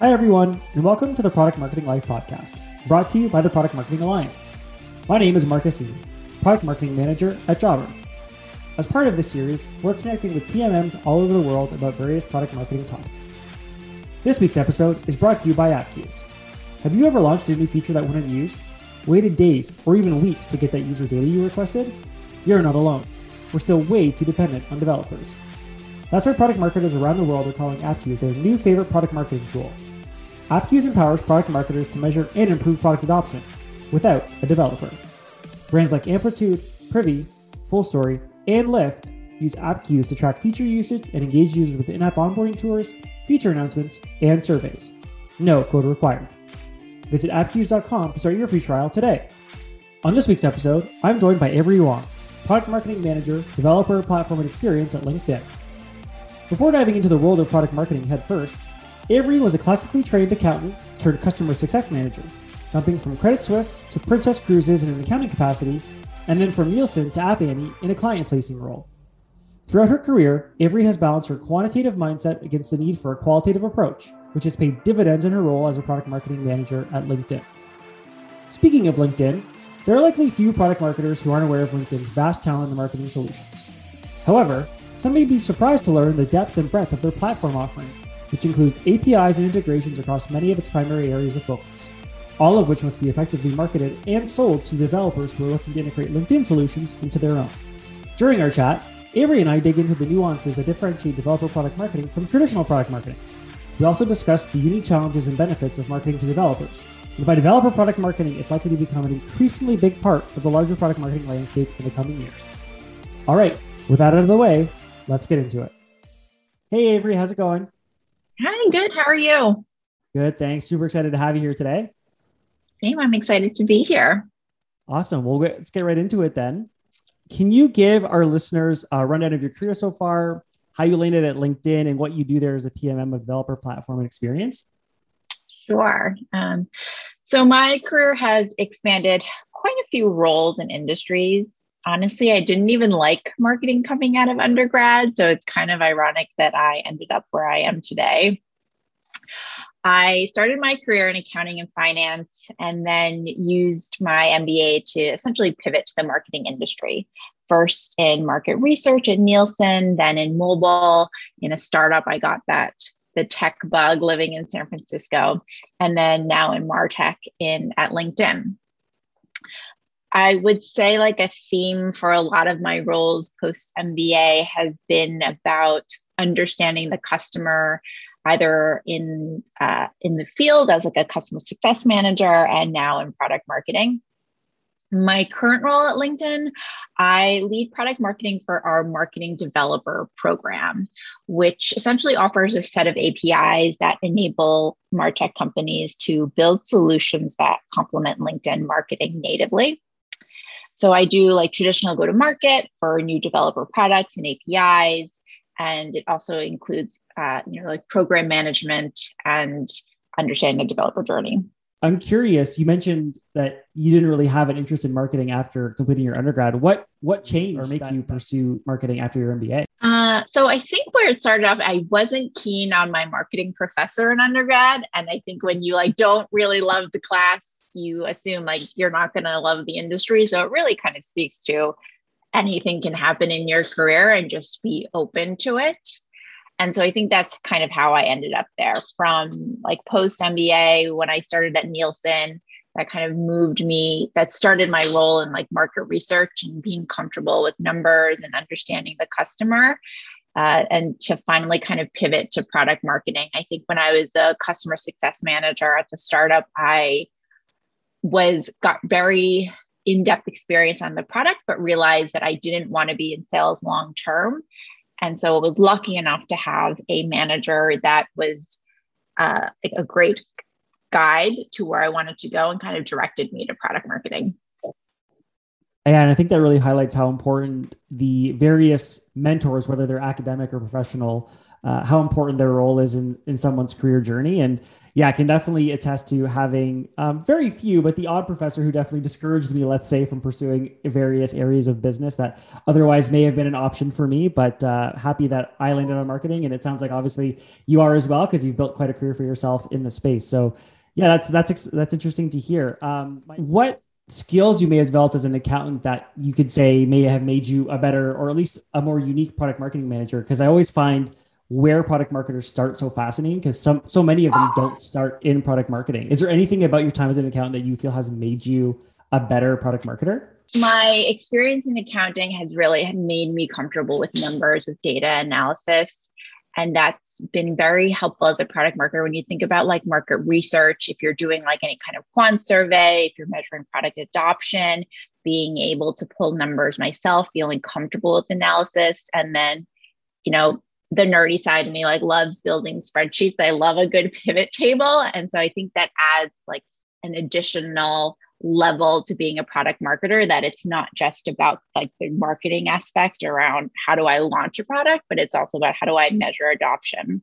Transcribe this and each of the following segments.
Hi, everyone, and welcome to the Product Marketing Life podcast, brought to you by the Product Marketing Alliance. My name is Marcus E, Product Marketing Manager at Jobber. As part of this series, we're connecting with PMMs all over the world about various product marketing topics. This week's episode is brought to you by Appcues. Have you ever launched a new feature that went unused? Waited days or even weeks to get that user data you requested? You're not alone. We're still way too dependent on developers. That's why product marketers around the world are calling Appcues their new favorite product marketing tool Appcues empowers product marketers to measure and improve product adoption without a developer. Brands like Amplitude, Privy, FullStory, and Lyft use Appcues to track feature usage and engage users with in-app onboarding tours, feature announcements, and surveys. No quota required. Visit appcues.com to start your free trial today. On this week's episode, I'm joined by Averie Wong, Product Marketing Manager, Developer, Platform, and Experience at LinkedIn. Before diving into the world of product marketing head first, Averie was a classically trained accountant turned customer success manager, jumping from Credit Suisse to Princess Cruises in an accounting capacity, and then from Nielsen to App Annie in a client facing role. Throughout her career, Averie has balanced her quantitative mindset against the need for a qualitative approach, which has paid dividends in her role as a product marketing manager at LinkedIn. Speaking of LinkedIn, there are likely few product marketers who aren't aware of LinkedIn's vast talent in marketing solutions. However, some may be surprised to learn the depth and breadth of their platform offering which includes APIs and integrations across many of its primary areas of focus, all of which must be effectively marketed and sold to developers who are looking to integrate LinkedIn solutions into their own. During our chat, Averie and I dig into the nuances that differentiate developer product marketing from traditional product marketing. We also discuss the unique challenges and benefits of marketing to developers, and why developer product marketing is likely to become an increasingly big part of the larger product marketing landscape in the coming years. All right, with that out of the way, let's get into it. Hey, Averie, how's it going? Hi, good. How are you? Good, thanks. Super excited to have you here today. Same. I'm excited to be here. Awesome. Well, let's get right into it then. Can you give our listeners a rundown of your career so far, how you landed at LinkedIn, and what you do there as a PMM of developer platform and experience? Sure. Um, so, my career has expanded quite a few roles and industries honestly, I didn't even like marketing coming out of undergrad. So it's kind of ironic that I ended up where I am today. I started my career in accounting and finance and then used my MBA to essentially pivot to the marketing industry. First in market research at Nielsen, then in mobile. In a startup, I got that the tech bug living in San Francisco, and then now in Martech in at LinkedIn. I would say like a theme for a lot of my roles post MBA has been about understanding the customer either in uh, in the field as like a customer success manager and now in product marketing. My current role at LinkedIn, I lead product marketing for our marketing developer program, which essentially offers a set of APIs that enable MarTech companies to build solutions that complement LinkedIn marketing natively. So I do like traditional go to market for new developer products and APIs. And it also includes, uh, you know, like program management and understanding the developer journey. I'm curious. You mentioned that you didn't really have an interest in marketing after completing your undergrad. What what changed or make you pursue marketing after your MBA? Uh, so I think where it started off, I wasn't keen on my marketing professor in undergrad, and I think when you like don't really love the class, you assume like you're not going to love the industry. So it really kind of speaks to anything can happen in your career and just be open to it. And so I think that's kind of how I ended up there from like post MBA when I started at Nielsen. That kind of moved me, that started my role in like market research and being comfortable with numbers and understanding the customer. Uh, and to finally kind of pivot to product marketing. I think when I was a customer success manager at the startup, I was got very in-depth experience on the product but realized that i didn't want to be in sales long term and so i was lucky enough to have a manager that was uh, a great guide to where i wanted to go and kind of directed me to product marketing And I think that really highlights how important the various mentors, whether they're academic or professional, uh, how important their role is in, in someone's career journey. And yeah, I can definitely attest to having um, very few, but the odd professor who definitely discouraged me, let's say, from pursuing various areas of business that otherwise may have been an option for me. But uh, happy that I landed on marketing, and it sounds like obviously you are as well because you've built quite a career for yourself in the space. So yeah, that's that's that's interesting to hear. Um, what skills you may have developed as an accountant that you could say may have made you a better or at least a more unique product marketing manager? Because I always find where product marketers start so fascinating because some so many of them don't start in product marketing. Is there anything about your time as an accountant that you feel has made you a better product marketer? My experience in accounting has really made me comfortable with numbers, with data analysis. And that's been very helpful as a product marketer when you think about like market research, if you're doing like any kind of quant survey, if you're measuring product adoption, being able to pull numbers myself, feeling comfortable with analysis, and then, you know, the nerdy side of me like loves building spreadsheets. I love a good pivot table. And so I think that adds like an additional level to being a product marketer that it's not just about like the marketing aspect around how do I launch a product, but it's also about how do I measure adoption.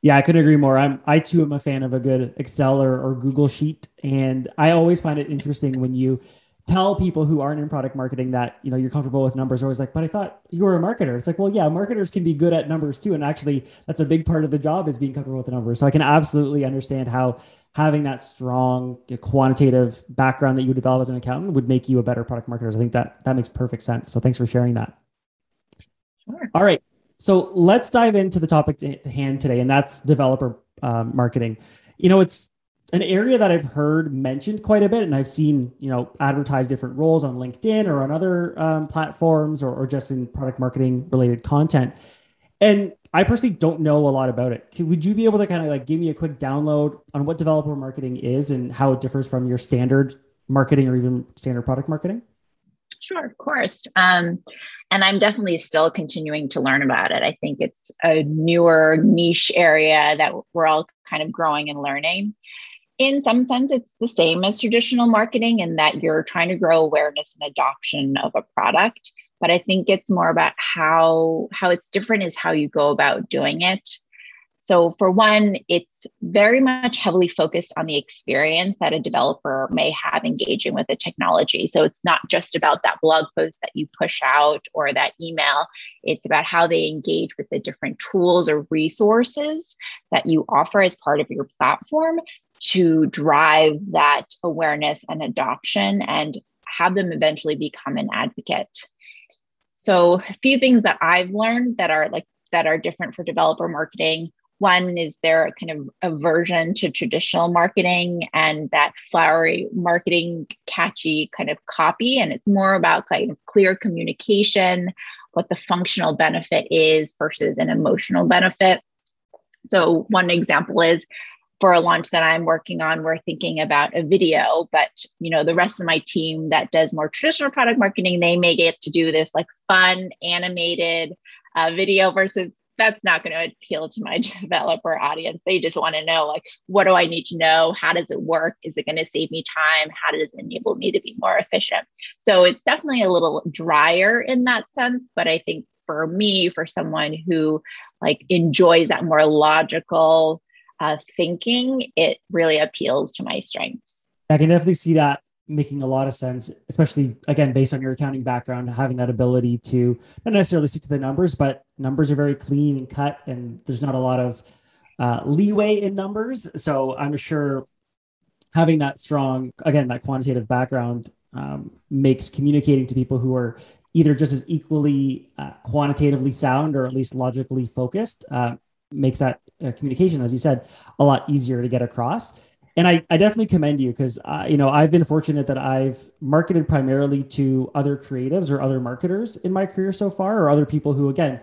Yeah, I couldn't agree more. I'm I too am a fan of a good Excel or, or Google sheet. And I always find it interesting when you tell people who aren't in product marketing that you know you're comfortable with numbers. Always like but i thought you were a marketer. It's like well yeah marketers can be good at numbers too. And actually that's a big part of the job is being comfortable with the numbers. So i can absolutely understand how having that strong quantitative background that you develop as an accountant would make you a better product marketer. I think that that makes perfect sense. So thanks for sharing that. Sure. all right. So let's dive into the topic at hand today and that's developer um, marketing. You know it's an area that I've heard mentioned quite a bit, and I've seen you know advertise different roles on LinkedIn or on other um, platforms, or, or just in product marketing related content. And I personally don't know a lot about it. would you be able to kind of like give me a quick download on what developer marketing is and how it differs from your standard marketing or even standard product marketing? Sure, of course. Um, and I'm definitely still continuing to learn about it. I think it's a newer niche area that we're all kind of growing and learning in some sense, it's the same as traditional marketing in that you're trying to grow awareness and adoption of a product. But I think it's more about how how it's different is how you go about doing it. So, for one, it's very much heavily focused on the experience that a developer may have engaging with the technology. So, it's not just about that blog post that you push out or that email, it's about how they engage with the different tools or resources that you offer as part of your platform to drive that awareness and adoption and have them eventually become an advocate. So, a few things that I've learned that are like that are different for developer marketing. One is there kind of aversion to traditional marketing and that flowery marketing, catchy kind of copy. And it's more about kind of clear communication, what the functional benefit is versus an emotional benefit. So, one example is for a launch that I'm working on, we're thinking about a video, but you know, the rest of my team that does more traditional product marketing, they may get to do this like fun animated uh, video versus that's not going to appeal to my developer audience. They just want to know like, what do I need to know? How does it work? Is it going to save me time? How does it enable me to be more efficient? So it's definitely a little drier in that sense, but I think for me, for someone who like enjoys that more logical, uh, thinking, it really appeals to my strengths. I can definitely see that making a lot of sense, especially again, based on your accounting background, having that ability to not necessarily stick to the numbers, but numbers are very clean and cut, and there's not a lot of uh, leeway in numbers. So I'm sure having that strong, again, that quantitative background um, makes communicating to people who are either just as equally uh, quantitatively sound or at least logically focused uh, makes that uh, communication, as you said, a lot easier to get across. And I, I definitely commend you because you know I've been fortunate that I've marketed primarily to other creatives or other marketers in my career so far, or other people who again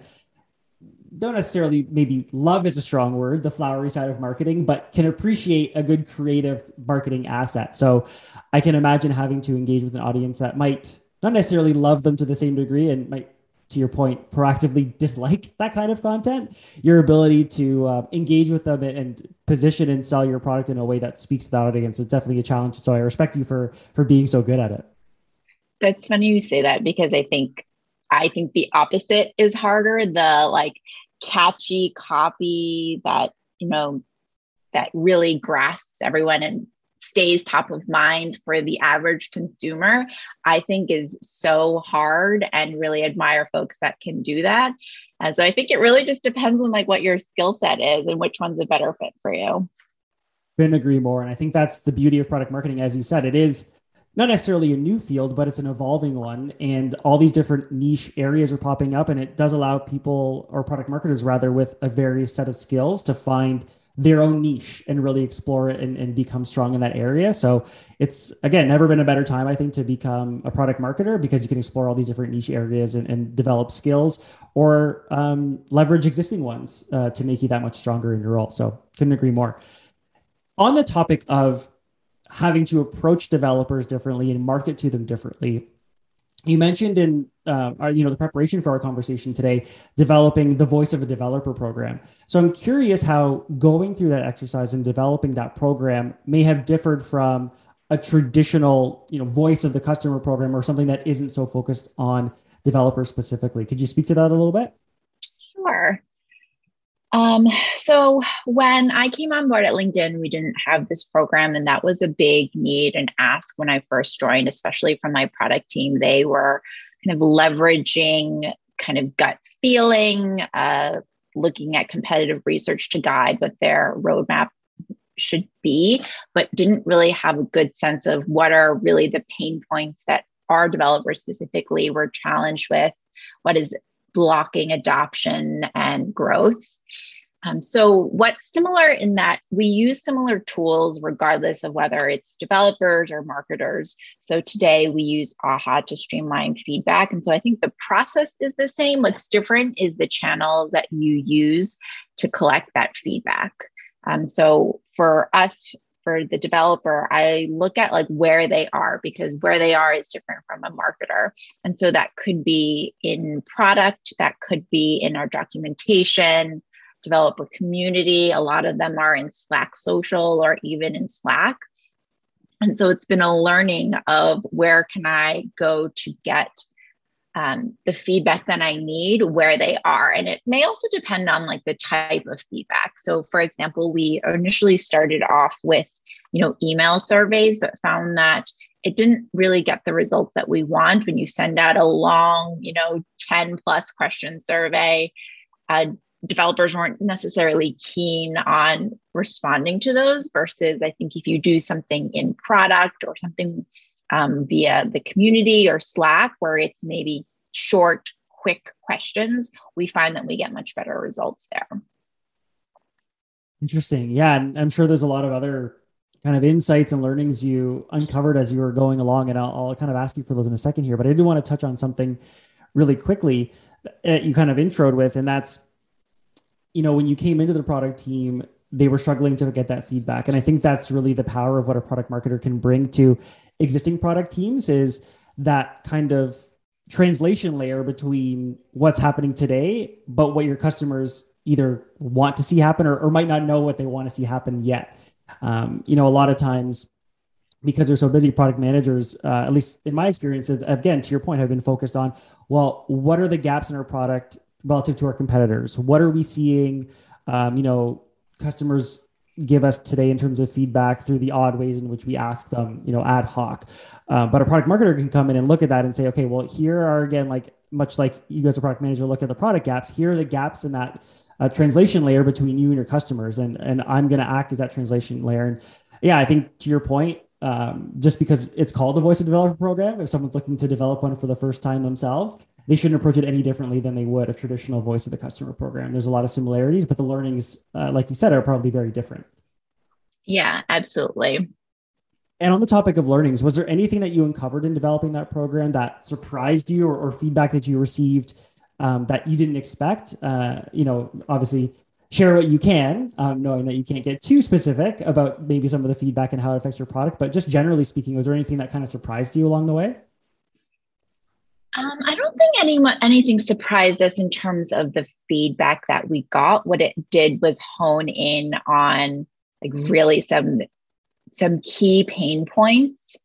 don't necessarily maybe love is a strong word, the flowery side of marketing, but can appreciate a good creative marketing asset. So I can imagine having to engage with an audience that might not necessarily love them to the same degree and might to your point, proactively dislike that kind of content, your ability to uh, engage with them and position and sell your product in a way that speaks to the audience is definitely a challenge. So I respect you for for being so good at it. That's funny you say that because I think I think the opposite is harder. The like catchy copy that, you know, that really grasps everyone and stays top of mind for the average consumer, I think is so hard and really admire folks that can do that. And so I think it really just depends on like what your skill set is and which one's a better fit for you. Couldn't agree more. And I think that's the beauty of product marketing. As you said, it is not necessarily a new field, but it's an evolving one. And all these different niche areas are popping up. And it does allow people or product marketers rather with a various set of skills to find their own niche and really explore it and, and become strong in that area. So it's again never been a better time, I think, to become a product marketer because you can explore all these different niche areas and, and develop skills or um, leverage existing ones uh, to make you that much stronger in your role. So couldn't agree more. On the topic of having to approach developers differently and market to them differently, you mentioned in uh, our, you know the preparation for our conversation today developing the voice of a developer program. So i'm curious how going through that exercise and developing that program may have differed from a traditional you know voice of the customer program or something that isn't so focused on developers specifically. Could you speak to that a little bit? Sure um, so when I came on board at LinkedIn, we didn't have this program, and that was a big need and ask when I first joined, especially from my product team. They were kind of leveraging kind of gut feeling, uh, looking at competitive research to guide what their roadmap should be, but didn't really have a good sense of what are really the pain points that our developers specifically were challenged with. What is blocking adoption and growth? Um, so, what's similar in that we use similar tools regardless of whether it's developers or marketers. So, today we use AHA to streamline feedback. And so, I think the process is the same. What's different is the channels that you use to collect that feedback. Um, so, for us, for the developer, I look at like where they are because where they are is different from a marketer. And so that could be in product, that could be in our documentation, developer community. A lot of them are in Slack social or even in Slack. And so it's been a learning of where can I go to get um, the feedback that I need where they are. And it may also depend on like the type of feedback. So for example, we initially started off with, you know, email surveys, but found that it didn't really get the results that we want when you send out a long, you know, 10 plus question survey. Uh, developers weren't necessarily keen on responding to those versus i think if you do something in product or something um, via the community or slack where it's maybe short quick questions we find that we get much better results there. Interesting. Yeah and i'm sure there's a lot of other kind of insights and learnings you uncovered as you were going along and i'll, I'll kind of ask you for those in a second here but i do want to touch on something really quickly that you kind of introed with and that's you know, when you came into the product team, they were struggling to get that feedback. And I think that's really the power of what a product marketer can bring to existing product teams is that kind of translation layer between what's happening today, but what your customers either want to see happen or, or might not know what they want to see happen yet. Um, you know, a lot of times because they're so busy, product managers, uh, at least in my experience, again, to your point, have been focused on, well, what are the gaps in our product relative to our competitors? What are we seeing? Um, you know, customers give us today in terms of feedback through the odd ways in which we ask them, you know, ad hoc. Uh, but a product marketer can come in and look at that and say, okay, well, here are again, like much like you as a product manager look at the product gaps. Here are the gaps in that uh, translation layer between you and your customers, and and I'm going to act as that translation layer. And yeah, I think to your point, um, just because it's called the Voice of Developer program, if someone's looking to develop one for the first time themselves, they shouldn't approach it any differently than they would a traditional voice of the customer program. There's a lot of similarities, but the learnings, uh, like you said, are probably very different. Yeah, absolutely. And on the topic of learnings, was there anything that you uncovered in developing that program that surprised you or, or feedback that you received um, that you didn't expect? Uh, you know, obviously share what you can, um, knowing that you can't get too specific about maybe some of the feedback and how it affects your product. But just generally speaking, was there anything that kind of surprised you along the way? Um, I don't think anyone anything surprised us in terms of the feedback that we got. What it did was hone in on like really some some key pain points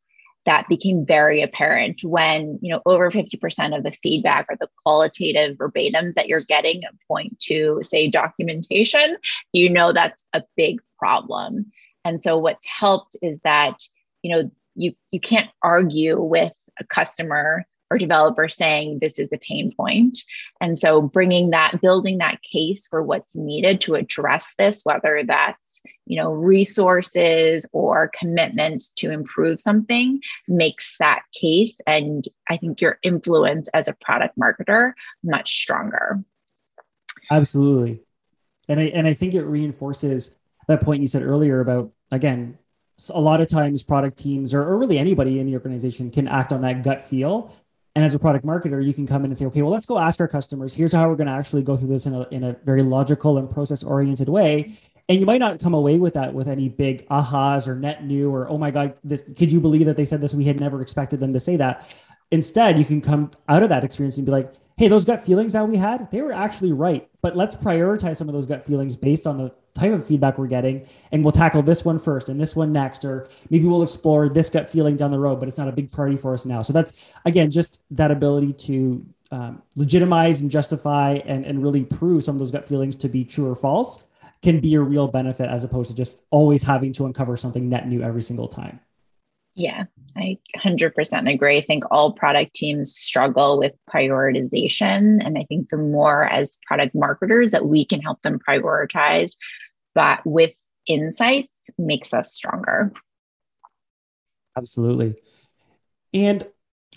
that became very apparent when you know over 50% of the feedback or the qualitative verbatims that you're getting point to say documentation you know that's a big problem. And so what's helped is that you know you you can't argue with a customer or developer saying this is a pain point. And so bringing that, building that case for what's needed to address this, whether that's you know resources or commitment to improve something makes that case and i think your influence as a product marketer much stronger absolutely and i and i think it reinforces that point you said earlier about again a lot of times product teams or, or really anybody in the organization can act on that gut feel and as a product marketer, you can come in and say, okay, well, let's go ask our customers. Here's how we're going to actually go through this in a, in a very logical and process oriented way. And you might not come away with that with any big ahas or net new or, oh my God, this, could you believe that they said this? We had never expected them to say that. Instead, you can come out of that experience and be like, hey, those gut feelings that we had, they were actually right. But let's prioritize some of those gut feelings based on the type of feedback we're getting. And we'll tackle this one first and this one next. Or maybe we'll explore this gut feeling down the road, but it's not a big priority for us now. So that's, again, just that ability to um, legitimize and justify and, and really prove some of those gut feelings to be true or false can be a real benefit as opposed to just always having to uncover something net new every single time. Yeah, I 100% agree. I think all product teams struggle with prioritization. And I think the more as product marketers that we can help them prioritize, but with insights makes us stronger. Absolutely. And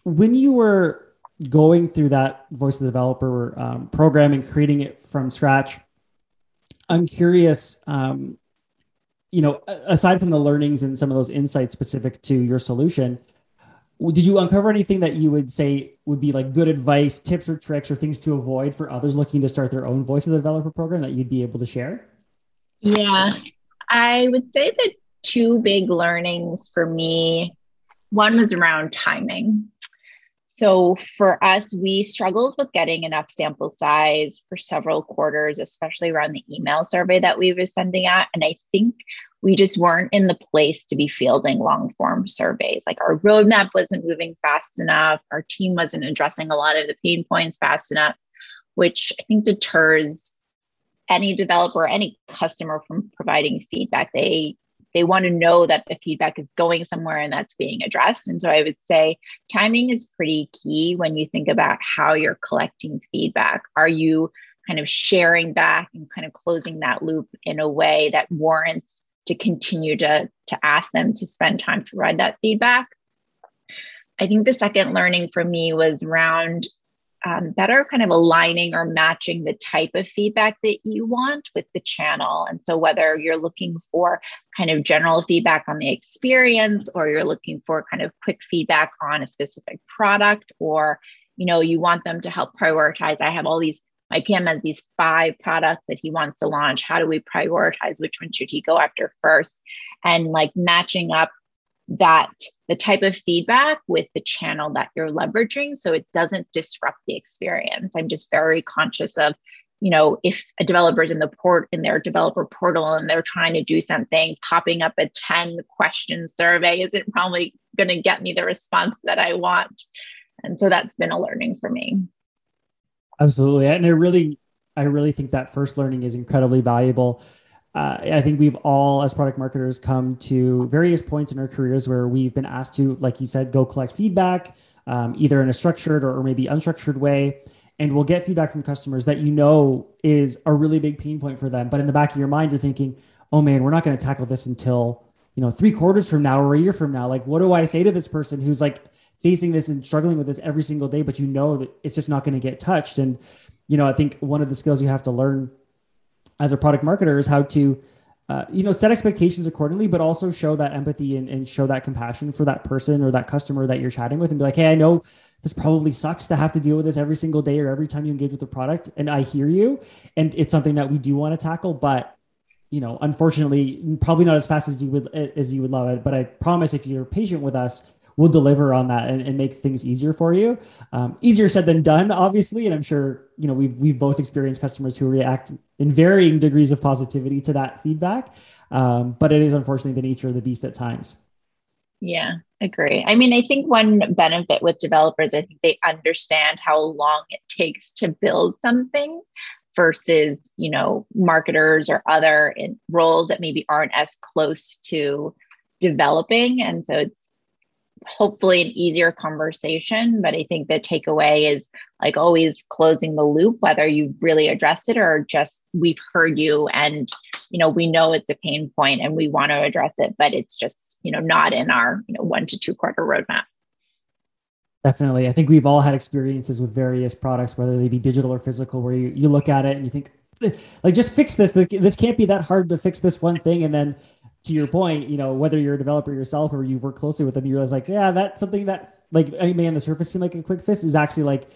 when you were going through that voice of the developer um, program and creating it from scratch, I'm curious um, you know, aside from the learnings and some of those insights specific to your solution, did you uncover anything that you would say would be like good advice, tips or tricks or things to avoid for others looking to start their own voice of the developer program that you'd be able to share? Yeah, I would say that two big learnings for me one was around timing. So for us, we struggled with getting enough sample size for several quarters, especially around the email survey that we were sending out. And I think we just weren't in the place to be fielding long form surveys. Like our roadmap wasn't moving fast enough. Our team wasn't addressing a lot of the pain points fast enough, which I think deters any developer, any customer from providing feedback. They they want to know that the feedback is going somewhere and that's being addressed. And so I would say timing is pretty key when you think about how you're collecting feedback. Are you kind of sharing back and kind of closing that loop in a way that warrants to continue to, to ask them to spend time to provide that feedback? I think the second learning for me was around um, better kind of aligning or matching the type of feedback that you want with the channel. And so, whether you're looking for kind of general feedback on the experience, or you're looking for kind of quick feedback on a specific product, or you know, you want them to help prioritize. I have all these. My PM has these five products that he wants to launch. How do we prioritize? Which one should he go after first? And like matching up that the type of feedback with the channel that you're leveraging so it doesn't disrupt the experience. I'm just very conscious of you know if a developer's in the port in their developer portal and they're trying to do something popping up a 10 question survey isn't probably going to get me the response that i want. And so that's been a learning for me. Absolutely. And i really i really think that first learning is incredibly valuable uh, I think we've all, as product marketers, come to various points in our careers where we've been asked to, like you said, go collect feedback, um, either in a structured or, or maybe unstructured way. And we'll get feedback from customers that you know is a really big pain point for them. But in the back of your mind, you're thinking, oh man, we're not going to tackle this until, you know, three quarters from now or a year from now. Like, what do I say to this person who's like facing this and struggling with this every single day, but you know that it's just not going to get touched? And, you know, I think one of the skills you have to learn as a product marketer is how to uh, you know set expectations accordingly but also show that empathy and, and show that compassion for that person or that customer that you're chatting with and be like hey i know this probably sucks to have to deal with this every single day or every time you engage with the product and i hear you and it's something that we do want to tackle but you know unfortunately probably not as fast as you would as you would love it but i promise if you're patient with us we'll deliver on that and, and make things easier for you. Um, easier said than done, obviously. And I'm sure, you know, we've, we've both experienced customers who react in varying degrees of positivity to that feedback. Um, but it is unfortunately the nature of the beast at times. Yeah, agree. I mean, I think one benefit with developers, I think they understand how long it takes to build something versus, you know, marketers or other roles that maybe aren't as close to developing. And so it's hopefully an easier conversation. But I think the takeaway is like always closing the loop, whether you've really addressed it or just we've heard you and you know we know it's a pain point and we want to address it, but it's just you know not in our you know one to two quarter roadmap. Definitely. I think we've all had experiences with various products, whether they be digital or physical, where you, you look at it and you think, like, just fix this. This can't be that hard to fix this one thing. And then to your point, you know, whether you're a developer yourself or you work closely with them, you realize like, yeah, that's something that like may on the surface seem like a quick fix is actually like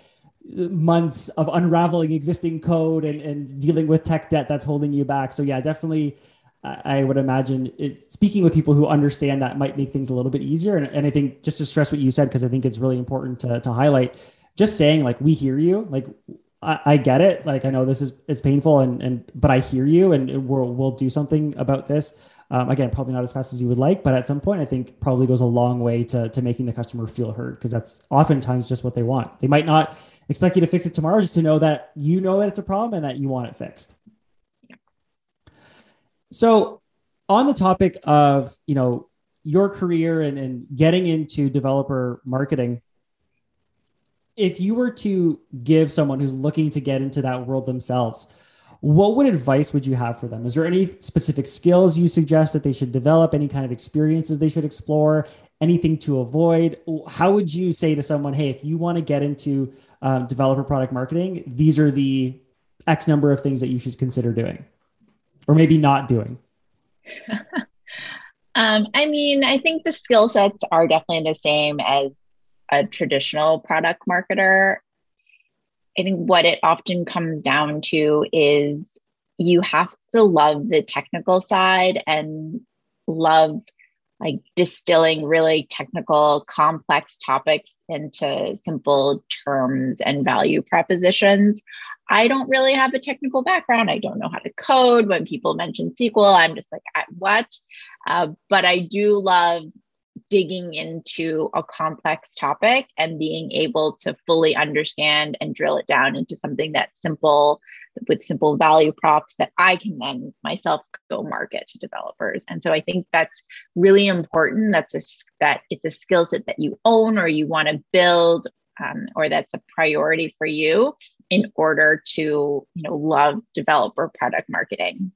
months of unraveling existing code and, and dealing with tech debt that's holding you back. So yeah, definitely I would imagine it, speaking with people who understand that might make things a little bit easier. And, and I think just to stress what you said, because I think it's really important to, to highlight, just saying like, we hear you, like, I, I, get it. Like, I know this is, it's painful and, and, but I hear you and we'll, we'll do something about this. Um, again, probably not as fast as you would like, but at some point, I think probably goes a long way to, to making the customer feel heard because that's oftentimes just what they want. They might not expect you to fix it tomorrow, just to know that you know that it's a problem and that you want it fixed. So, on the topic of you know your career and, and getting into developer marketing, if you were to give someone who's looking to get into that world themselves, what would advice would you have for them? Is there any specific skills you suggest that they should develop? Any kind of experiences they should explore? Anything to avoid? How would you say to someone, hey, if you want to get into um, developer product marketing, these are the X number of things that you should consider doing, or maybe not doing? um, I mean, I think the skill sets are definitely the same as a traditional product marketer. I think what it often comes down to is you have to love the technical side and love like distilling really technical, complex topics into simple terms and value propositions. I don't really have a technical background. I don't know how to code. When people mention SQL, I'm just like, what? Uh, but I do love digging into a complex topic and being able to fully understand and drill it down into something that's simple with simple value props that I can then myself go market to developers. And so I think that's really important. That's a that it's a skill set that you own or you want to build um, or that's a priority for you in order to you know love developer product marketing.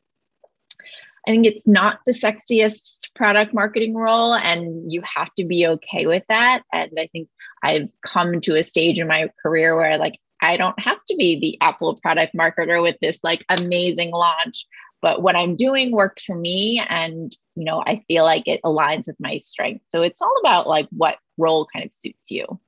I think it's not the sexiest product marketing role, and you have to be okay with that. And I think I've come to a stage in my career where, like, I don't have to be the Apple product marketer with this like amazing launch, but what I'm doing works for me, and you know, I feel like it aligns with my strengths. So it's all about like what role kind of suits you.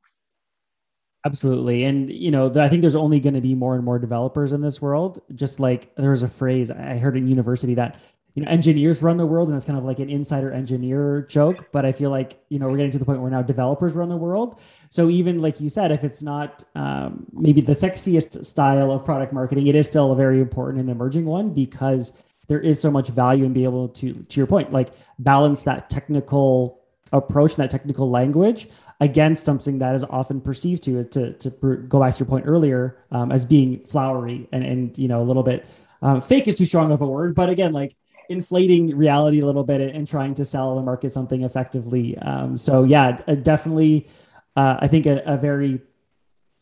Absolutely. And, you know, I think there's only going to be more and more developers in this world. Just like there was a phrase I heard in university that you know, engineers run the world, and that's kind of like an insider engineer joke. But I feel like you know we're getting to the point where now developers run the world. So even like you said, if it's not um, maybe the sexiest style of product marketing, it is still a very important and emerging one because there is so much value in being able to, to your point, like balance that technical approach and that technical language against something that is often perceived to to to go back to your point earlier um, as being flowery and and you know a little bit um, fake is too strong of a word, but again, like inflating reality a little bit and trying to sell and market something effectively. Um, so yeah, definitely, uh, I think a, a, very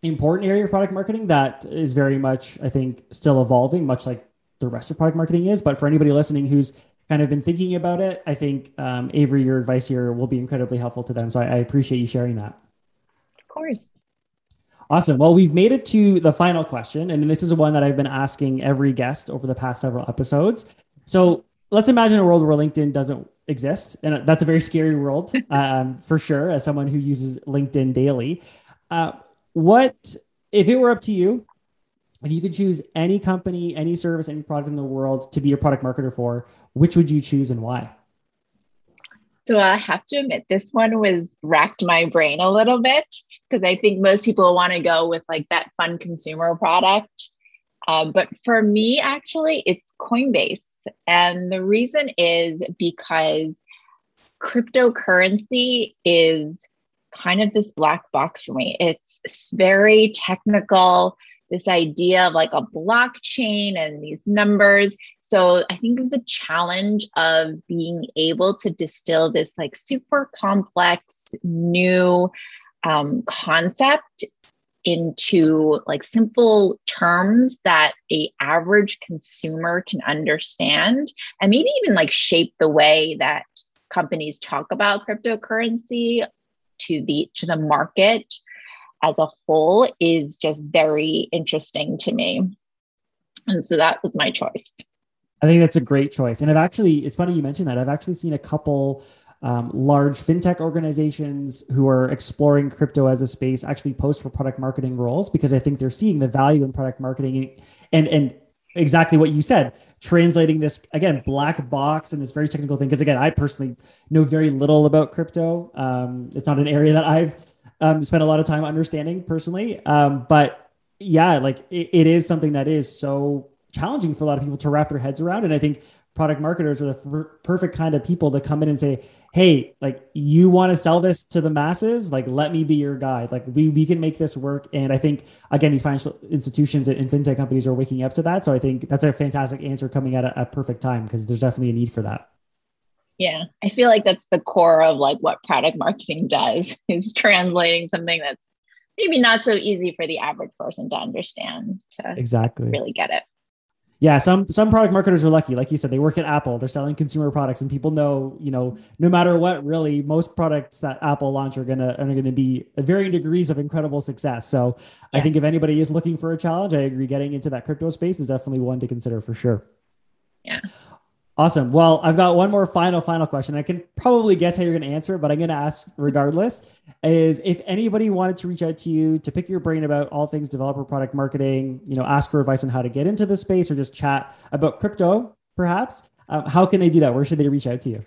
important area of product marketing that is very much, I think, still evolving, much like the rest of product marketing is. But for anybody listening who's kind of been thinking about it, I think um, Averie, your advice here will be incredibly helpful to them. So I, I appreciate you sharing that. Of course. Awesome. Well, we've made it to the final question, and this is one that I've been asking every guest over the past several episodes. So, let's imagine a world where LinkedIn doesn't exist, and that's a very scary world um, for sure. As someone who uses LinkedIn daily, uh, what if it were up to you? If you could choose any company, any service, any product in the world to be your product marketer for, which would you choose and why? So I have to admit, this one was racked my brain a little bit because I think most people want to go with like that fun consumer product. Uh, but for me, actually, it's Coinbase. And the reason is because cryptocurrency is kind of this black box for me. It's very technical, this idea of like a blockchain and these numbers. So I think the challenge of being able to distill this like super complex new um, concept into like simple terms that a average consumer can understand and maybe even like shape the way that companies talk about cryptocurrency to the to the market as a whole is just very interesting to me. And so that was my choice. I think that's a great choice. And i've actually it's funny you mentioned that. I've actually seen a couple um, large fintech organizations who are exploring crypto as a space actually post for product marketing roles because I think they're seeing the value in product marketing and and exactly what you said translating this again black box and this very technical thing. Because again i personally know very little about crypto. Um, it's not an area that i've um, spent a lot of time understanding personally. Um, but yeah like it, it is something that is so challenging for a lot of people to wrap their heads around. And i think product marketers are the f- perfect kind of people to come in and say, "Hey, like you want to sell this to the masses? Like let me be your guide. Like we we can make this work." And I think again, these financial institutions and fintech companies are waking up to that. So I think that's a fantastic answer coming at a, a perfect time because there's definitely a need for that. Yeah, I feel like that's the core of like what product marketing does is translating something that's maybe not so easy for the average person to understand to exactly really get it yeah some some product marketers are lucky. Like you said they work at apple. They're selling consumer products and people know you know no matter what really most products that apple launch are gonna are gonna be varying degrees of incredible success. So yeah. i think if anybody is looking for a challenge i agree getting into that crypto space is definitely one to consider for sure. Yeah Awesome. Well, I've got one more final, final question. I can probably guess how you're going to answer, but I'm going to ask regardless. Is if anybody wanted to reach out to you to pick your brain about all things developer product marketing, you know, ask for advice on how to get into the space or just chat about crypto, perhaps, um, how can they do that? Where should they reach out to you?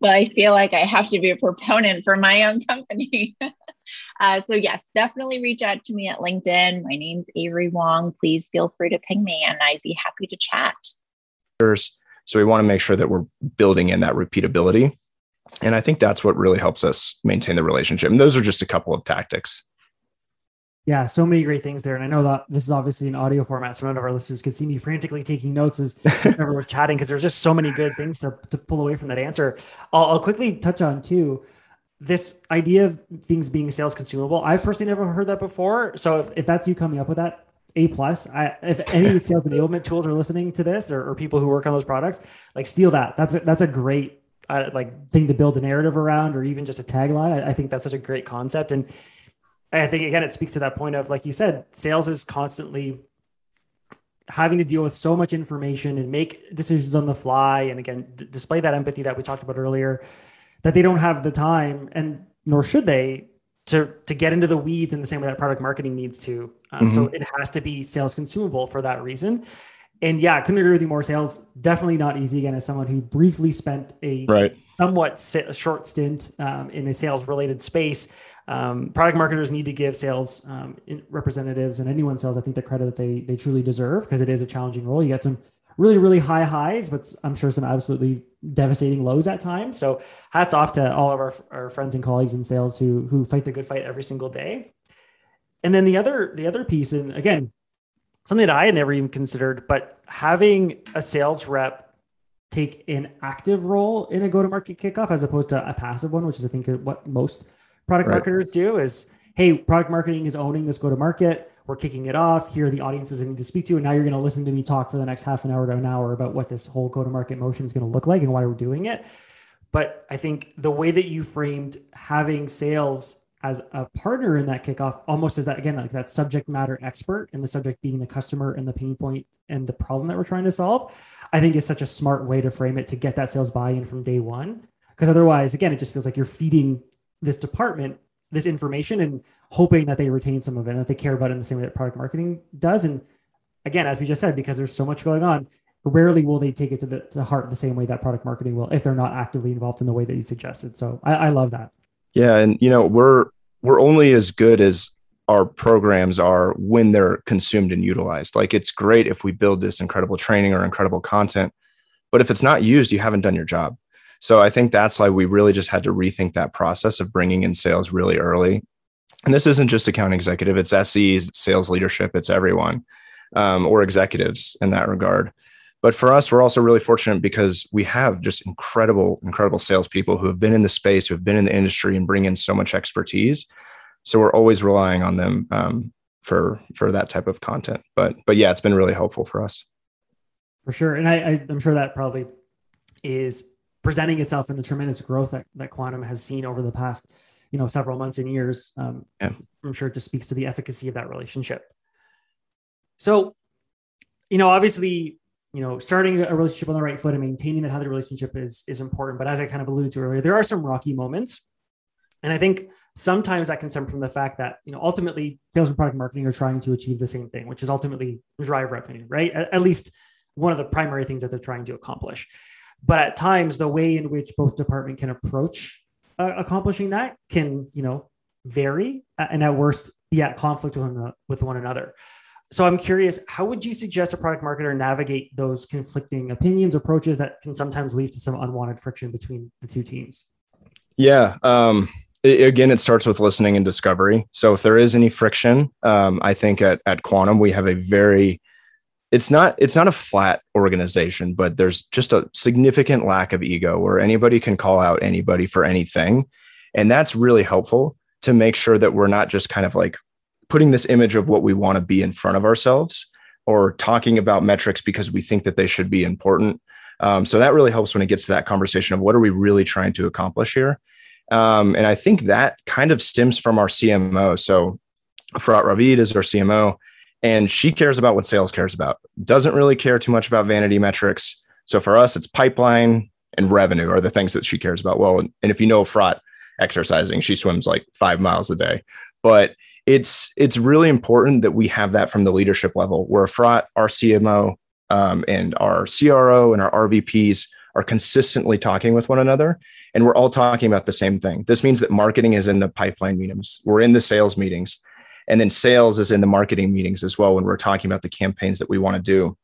Well, I feel like I have to be a proponent for my own company. uh, so, yes, definitely reach out to me at LinkedIn. My name's Averie Wong. Please feel free to ping me and I'd be happy to chat. So we want to make sure that we're building in that repeatability. And I think that's what really helps us maintain the relationship. And those are just a couple of tactics. Yeah, so many great things there. And I know that this is obviously an audio format, so none of our listeners could see me frantically taking notes as everyone was chatting because there's just so many good things to, to pull away from that answer. I'll, I'll quickly touch on too this idea of things being sales consumable. I've personally never heard that before. So if, if that's you coming up with that, a plus. I if any sales enablement tools are listening to this or, or, people who work on those products, like steal that. That's a, that's a great uh, like thing to build a narrative around, or even just a tagline. I, I think that's such a great concept, and I think again it speaks to that point of like you said, sales is constantly having to deal with so much information and make decisions on the fly, and again d- display that empathy that we talked about earlier. That they don't have the time, and nor should they to to get into the weeds in the same way that product marketing needs to. Um, mm-hmm. So it has to be sales consumable for that reason. And yeah, I couldn't agree with you more. Sales definitely not easy. Again, as someone who briefly spent a right. somewhat short stint um, in a sales related space, um, product marketers need to give sales um, representatives and anyone sales, I think, the credit that they they truly deserve because it is a challenging role. You got some really, really high highs, but I'm sure some absolutely devastating lows at times. So hats off to all of our, our friends and colleagues in sales who who fight the good fight every single day. And then the other the other piece, and again, something that I had never even considered, but having a sales rep take an active role in a go-to-market kickoff as opposed to a passive one, which is I think what most product right. marketers do is, hey, product marketing is owning this go-to-market we're kicking it off. Here are the audiences I need to speak to. And now you're going to listen to me talk for the next half an hour to an hour about what this whole go to market motion is going to look like and why we're doing it. But I think the way that you framed having sales as a partner in that kickoff almost as that again like that subject matter expert and the subject being the customer and the pain point and the problem that we're trying to solve i think is such a smart way to frame it to get that sales buy-in from day one because otherwise again it just feels like you're feeding this department this information and hoping that they retain some of it and that they care about it in the same way that product marketing does. And again, as we just said, because there's so much going on, rarely will they take it to the to heart the same way that product marketing will if they're not actively involved in the way that you suggested. So I, I love that. Yeah, and you know we're we're only as good as our programs are when they're consumed and utilized. Like it's great if we build this incredible training or incredible content, but if it's not used, you haven't done your job. So I think that's why we really just had to rethink that process of bringing in sales really early. And this isn't just account executive, it's SEs, sales leadership, it's everyone um, or executives in that regard. But for us, we're also really fortunate because we have just incredible, incredible salespeople who have been in the space, who have been in the industry and bring in so much expertise. So we're always relying on them um, for for that type of content. But but yeah, it's been really helpful for us. For sure, and I, I I'm sure that probably is presenting itself in the tremendous growth that, that quantum has seen over the past you know several months and years um, yeah. i'm sure it just speaks to the efficacy of that relationship. So you know obviously you know starting a relationship on the right foot and maintaining that healthy relationship is is important. But as i kind of alluded to earlier there are some rocky moments. And i think sometimes that can stem from the fact that you know ultimately sales and product marketing are trying to achieve the same thing which is ultimately drive revenue right? At, at least one of the primary things that they're trying to accomplish but at times the way in which both department can approach uh, accomplishing that can you know vary and at worst be at conflict with one, with one another. So i'm curious how would you suggest a product marketer navigate those conflicting opinions approaches that can sometimes lead to some unwanted friction between the two teams? Yeah um, it, again it starts with listening and discovery. So if there is any friction um, i think at, at quantum we have a very it's not it's not a flat organization but there's just a significant lack of ego where anybody can call out anybody for anything. And that's really helpful to make sure that we're not just kind of like putting this image of what we want to be in front of ourselves or talking about metrics because we think that they should be important. Um, so that really helps when it gets to that conversation of what are we really trying to accomplish here? Um, and i think that kind of stems from our cmo so Frat Ravid is our cmo and she cares about what sales cares about doesn't really care too much about vanity metrics. So for us it's pipeline and revenue are the things that she cares about well. And, if you know Frat exercising she swims like five miles a day. But it's it's really important that we have that from the leadership level where Frat our cmo um, and our cro and our rvps are consistently talking with one another and we're all talking about the same thing. This means that marketing is in the pipeline meetings. We're in the sales meetings and then sales is in the marketing meetings as well when we're talking about the campaigns that we want to do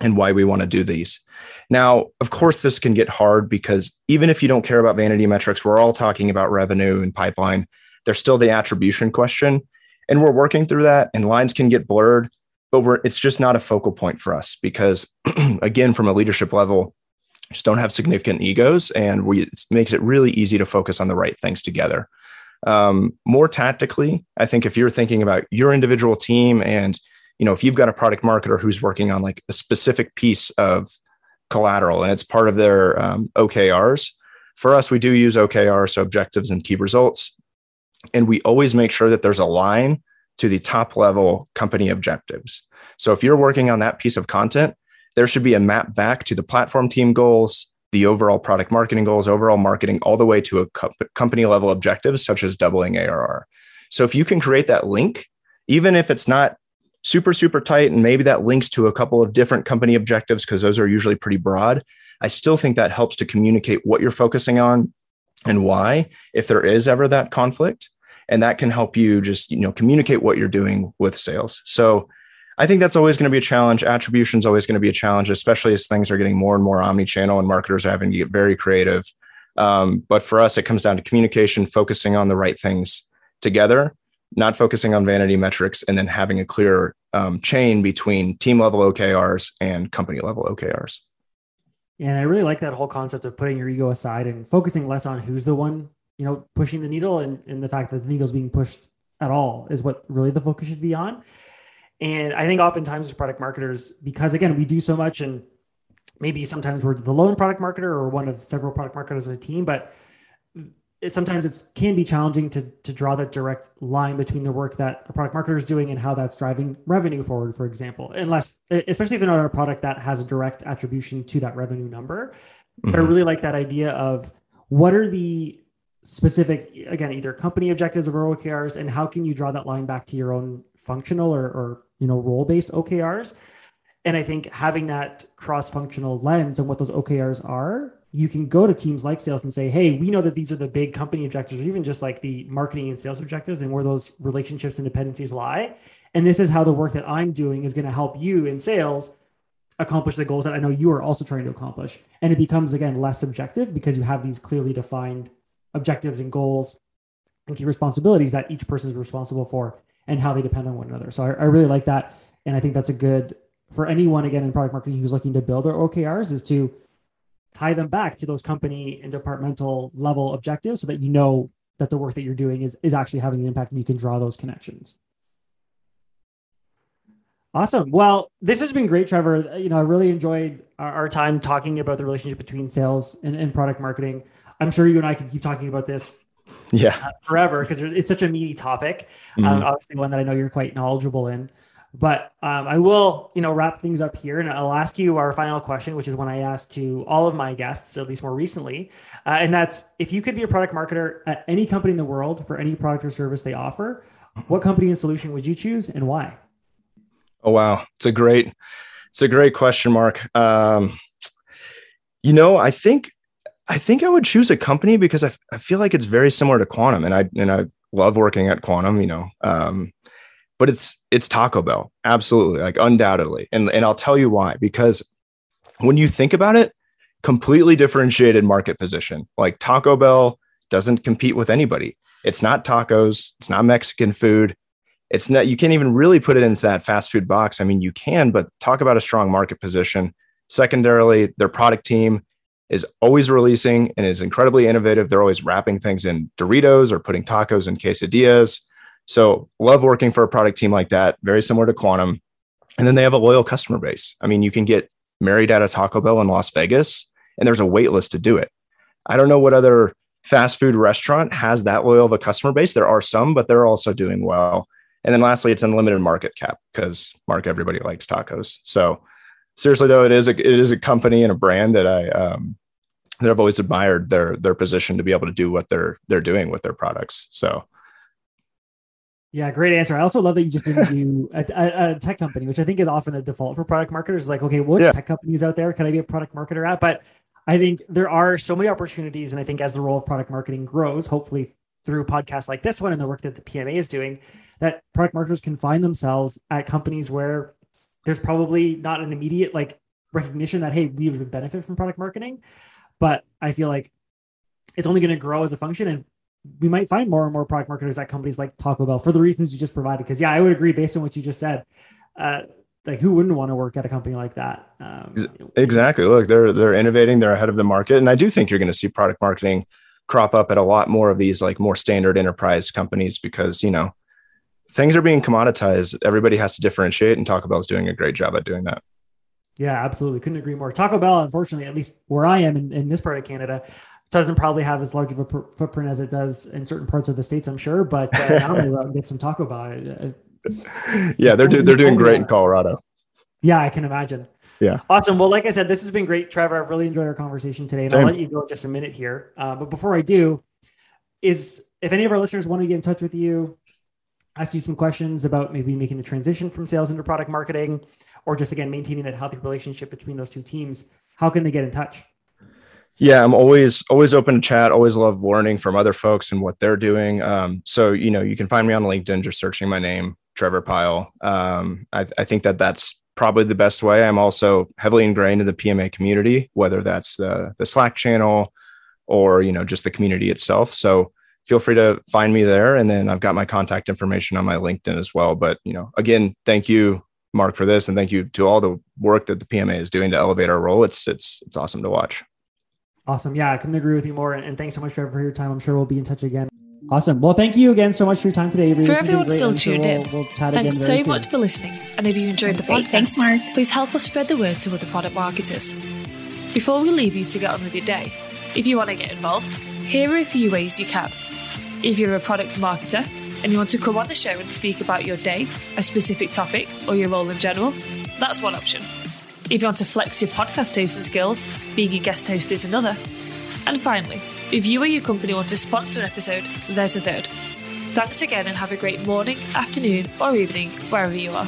and why we want to do these. Now, of course, this can get hard because even if you don't care about vanity metrics, we're all talking about revenue and pipeline. There's still the attribution question. And we're working through that, and lines can get blurred, but we're it's just not a focal point for us because, again, from a leadership level, just don't have significant egos, and we it makes it really easy to focus on the right things together. Um, more tactically, I think if you're thinking about your individual team and you know if you've got a product marketer who's working on like a specific piece of collateral and it's part of their um, OKRs. For us, we do use OKR, so objectives and key results. And we always make sure that there's a line to the top level company objectives. So if you're working on that piece of content, there should be a map back to the platform team goals, the overall product marketing goals, overall marketing, all the way to a co- company level objectives, such as doubling ARR. So if you can create that link, even if it's not super, super tight, and maybe that links to a couple of different company objectives, because those are usually pretty broad, I still think that helps to communicate what you're focusing on and why, if there is ever that conflict. And that can help you just, you know, communicate what you're doing with sales. So I think that's always going to be a challenge. Attribution is always going to be a challenge, especially as things are getting more and more omni-channel and marketers are having to get very creative. Um, but for us, it comes down to communication, focusing on the right things together, not focusing on vanity metrics, and then having a clear um, chain between team level OKRs and company level OKRs. And I really like that whole concept of putting your ego aside and focusing less on who's the one, you know, pushing the needle and, and the fact that the needle's being pushed at all is what really the focus should be on. And I think oftentimes as product marketers, because again, we do so much and maybe sometimes we're the lone product marketer or one of several product marketers on a team, but it, sometimes it can be challenging to, to draw that direct line between the work that a product marketer is doing and how that's driving revenue forward, for example, unless, especially if they're not a product that has a direct attribution to that revenue number. So mm-hmm. I really like that idea of what are the specific, again, either company objectives or OKRs, and how can you draw that line back to your own functional or, or you know role based OKRs. And I think having that cross functional lens and what those OKRs are, you can go to teams like sales and say, hey, we know that these are the big company objectives, or even just like the marketing and sales objectives and where those relationships and dependencies lie. And this is how the work that I'm doing is going to help you in sales accomplish the goals that I know you are also trying to accomplish. And it becomes again less subjective because you have these clearly defined objectives and goals and key responsibilities that each person is responsible for and how they depend on one another. So I, I really like that. And I think that's a good for anyone again in product marketing who's looking to build their OKRs is to tie them back to those company and departmental level objectives so that you know that the work that you're doing is is actually having an impact and you can draw those connections. Awesome. Well, this has been great, Trevor. You know, I really enjoyed our, our time talking about the relationship between sales and, and, product marketing. I'm sure you and I can keep talking about this yeah uh, forever because it's such a meaty topic. Um, mm-hmm. Um, obviously, one that I know you're quite knowledgeable in. But um, I will, you know, wrap things up here, and I'll ask you our final question, which is one I asked to all of my guests, at least more recently, uh, and that's if you could be a product marketer at any company in the world for any product or service they offer, what company and solution would you choose, and why? Oh wow, it's a great, it's a great question, Mark. Um, you know, I think, I think I would choose a company because I, I feel like it's very similar to Quantum, and I and I love working at Quantum. You know, um, but it's it's Taco Bell, absolutely, like undoubtedly, and and I'll tell you why. Because when you think about it, completely differentiated market position. Like Taco Bell doesn't compete with anybody. It's not tacos. It's not Mexican food. It's not. You can't even really put it into that fast food box. I mean, you can, but talk about a strong market position. Secondarily, their product team is always releasing and is incredibly innovative. They're always wrapping things in Doritos or putting tacos in quesadillas. So love working for a product team like that, very similar to Quantum. And then they have a loyal customer base. I mean, you can get married at a Taco Bell in Las Vegas, and there's a wait list to do it. I don't know what other fast food restaurant has that loyal of a customer base. There are some, but they're also doing well. And then lastly, it's unlimited market cap because Mark, everybody likes tacos. So seriously though, it is a it is a company and a brand that I um, that I've always admired their their position to be able to do what they're they're doing with their products. So yeah, great answer. I also love that you just didn't do a, a, a, tech company, which I think is often the default for product marketers. Like, okay, which yeah. tech companies out there can I be a product marketer at? But I think there are so many opportunities, and I think as the role of product marketing grows, hopefully through podcasts like this one and the work that the PMA is doing, that product marketers can find themselves at companies where there's probably not an immediate like recognition that hey, we would benefit from product marketing, but I feel like it's only going to grow as a function and we might find more and more product marketers at companies like Taco Bell for the reasons you just provided. Because yeah, I would agree based on what you just said. Uh, like who wouldn't want to work at a company like that? Um, exactly. Look, they're they're innovating. They're ahead of the market, and I do think you're going to see product marketing crop up at a lot more of these like more standard enterprise companies because you know things are being commoditized. Everybody has to differentiate, and Taco Bell is doing a great job at doing that. Yeah, absolutely. Couldn't agree more. Taco Bell, unfortunately, at least where I am in, in this part of Canada, doesn't probably have as large of a footprint as it does in certain parts of the states, I'm sure. But uh, I'm going to get some Taco Bell. yeah, they're do, they're doing great in Colorado. Yeah, I can imagine. Yeah. Awesome. Well, like I said, this has been great, Trevor. I've really enjoyed our conversation today, and Same. I'll let you go in just a minute here. Uh, but before I do, is if any of our listeners want to get in touch with you, ask you some questions about maybe making the transition from sales into product marketing, or just again maintaining that healthy relationship between those two teams, how can they get in touch? Yeah, I'm always always open to chat. Always love learning from other folks and what they're doing. Um, so you know, you can find me on LinkedIn just searching my name, Trevor Pyle. Um, I, I, think that that's probably the best way. I'm also heavily ingrained in the PMA community, whether that's the the Slack channel or you know just the community itself. So feel free to find me there, and then I've got my contact information on my LinkedIn as well. But you know, again, thank you, Mark, for this, and thank you to all the work that the PMA is doing to elevate our role. It's it's it's awesome to watch. Awesome. Yeah, I couldn't agree with you more. And thanks so much, Trevor, for your time. I'm sure we'll be in touch again. Awesome. Well, thank you again so much for your time today. For everyone still tuned we'll, in, we'll thanks so soon. much for listening. And if you enjoyed the podcast, thanks, Mark. Please help us spread the word to other product marketers. Before we leave you to get on with your day, if you want to get involved, here are a few ways you can. If you're a product marketer and you want to come on the show and speak about your day, a specific topic, or your role in general, that's one option. If you want to flex your podcast hosting skills, being a guest host is another. And finally, if you or your company want to sponsor an episode, there's a third. Thanks again and have a great morning, afternoon, or evening, wherever you are.